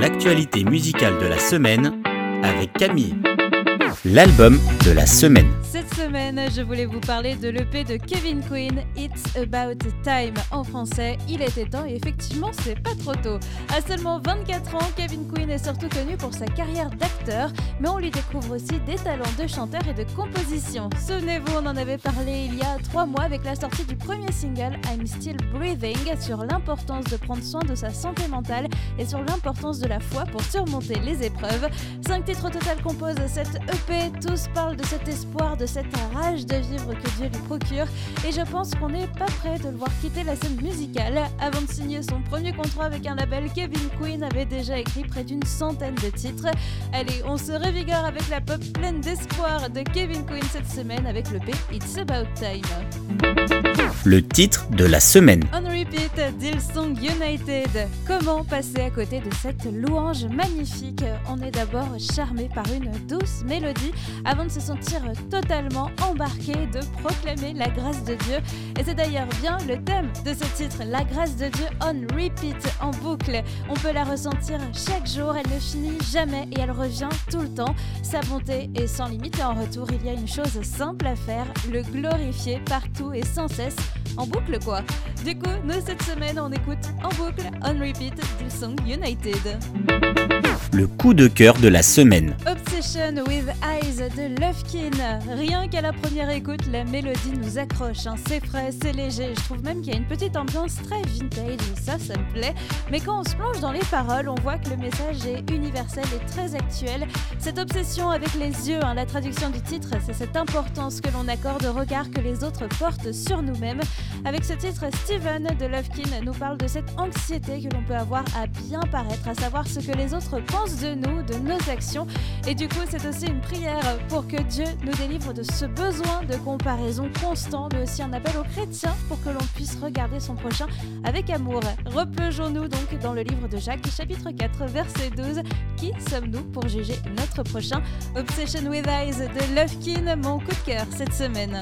l'actualité musicale de la semaine avec Camille. L'album de la semaine. Cette semaine, je voulais vous parler de l'EP de Kevin Quinn, It's About Time en français. Il était temps et effectivement, c'est pas trop tôt. À seulement 24 ans, Kevin Quinn est surtout connu pour sa carrière d'acteur, mais on lui découvre aussi des talents de chanteur et de composition. Souvenez-vous, on en avait parlé il y a trois mois avec la sortie du premier single I'm Still Breathing sur l'importance de prendre soin de sa santé mentale et sur l'importance de la foi pour surmonter les épreuves. Cinq titres au total composent cette EP. Tous parlent de cet espoir, de cette rage de vivre que Dieu lui procure. Et je pense qu'on n'est pas prêt de le voir quitter la scène musicale. Avant de signer son premier contrat avec un label, Kevin Quinn avait déjà écrit près d'une centaine de titres. Allez, on se revigore avec la pop pleine d'espoir de Kevin Quinn cette semaine avec le P It's About Time. Le titre de la semaine. On repeat, Dillsong United. Comment passer à côté de cette louange magnifique? On est d'abord charmé par une douce mélodie avant de se sentir totalement embarqué, de proclamer la grâce de Dieu. Et c'est d'ailleurs bien le thème de ce titre, la grâce de Dieu on repeat, en boucle. On peut la ressentir chaque jour, elle ne finit jamais et elle revient tout le temps. Sa bonté est sans limite et en retour, il y a une chose simple à faire, le glorifier partout et sans cesse en boucle quoi. Du coup, nous cette semaine on écoute en boucle On Repeat Song United. Le coup de cœur de la semaine. With Eyes de Lovekin. Rien qu'à la première écoute, la mélodie nous accroche. hein. C'est frais, c'est léger. Je trouve même qu'il y a une petite ambiance très vintage ça, ça me plaît. Mais quand on se plonge dans les paroles, on voit que le message est universel et très actuel. Cette obsession avec les yeux, hein, la traduction du titre, c'est cette importance que l'on accorde au regard que les autres portent sur nous-mêmes. Avec ce titre, Steven de Lovekin nous parle de cette anxiété que l'on peut avoir à bien paraître, à savoir ce que les autres pensent de nous, de nos actions. Et du c'est aussi une prière pour que Dieu nous délivre de ce besoin de comparaison constant, mais aussi un appel aux chrétiens pour que l'on puisse regarder son prochain avec amour. Replongeons-nous donc dans le livre de Jacques, chapitre 4, verset 12. Qui sommes-nous pour juger notre prochain? Obsession with Eyes de Lovekin, mon coup de cœur cette semaine.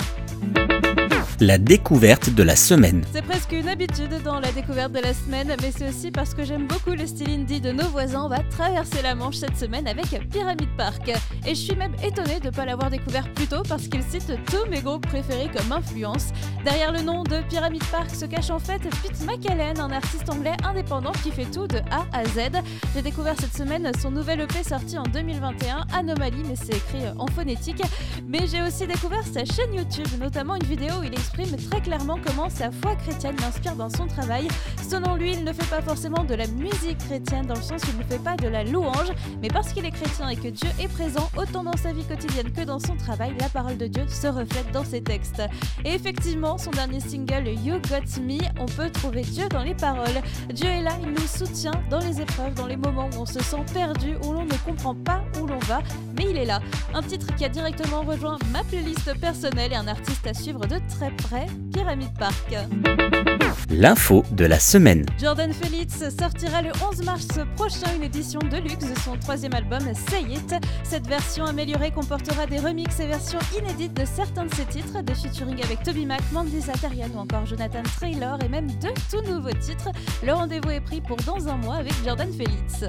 La découverte de la semaine. C'est presque une habitude dans la découverte de la semaine, mais c'est aussi parce que j'aime beaucoup le style indie de nos voisins. On va traverser la Manche cette semaine avec Pyramid Park. Et je suis même étonnée de ne pas l'avoir découvert plus tôt parce qu'il cite tous mes groupes préférés comme influence. Derrière le nom de Pyramid Park se cache en fait Pete McAllen, un artiste anglais indépendant qui fait tout de A à Z. J'ai découvert cette semaine son nouvel EP sorti en 2021, Anomalie, mais c'est écrit en phonétique. Mais j'ai aussi découvert sa chaîne YouTube, notamment une vidéo où il exprime très clairement comment sa foi chrétienne l'inspire dans son travail. Selon lui, il ne fait pas forcément de la musique chrétienne dans le sens où il ne fait pas de la louange, mais parce qu'il est chrétien et que Dieu est présent autant dans sa vie quotidienne que dans son travail, la parole de Dieu se reflète dans ses textes. Et effectivement, son dernier single You Got Me, on peut trouver Dieu dans les paroles. Dieu est là, il nous soutient dans les épreuves, dans les moments où on se sent perdu, où l'on ne comprend pas où l'on va, mais il est là. Un titre qui a directement rejoint ma playlist personnelle et un artiste à suivre de très près, Pyramid Park. L'info de la semaine. Jordan Felix sortira le 11 mars prochain une édition de luxe de son troisième album Say It. Cette version améliorée comportera des remixes et versions inédites de certains de ses titres, des featuring avec Toby Mac, Mandy Zatarian ou encore Jonathan Traylor et même deux tout nouveaux titres. Le rendez-vous est pris pour dans un mois avec Jordan Felix.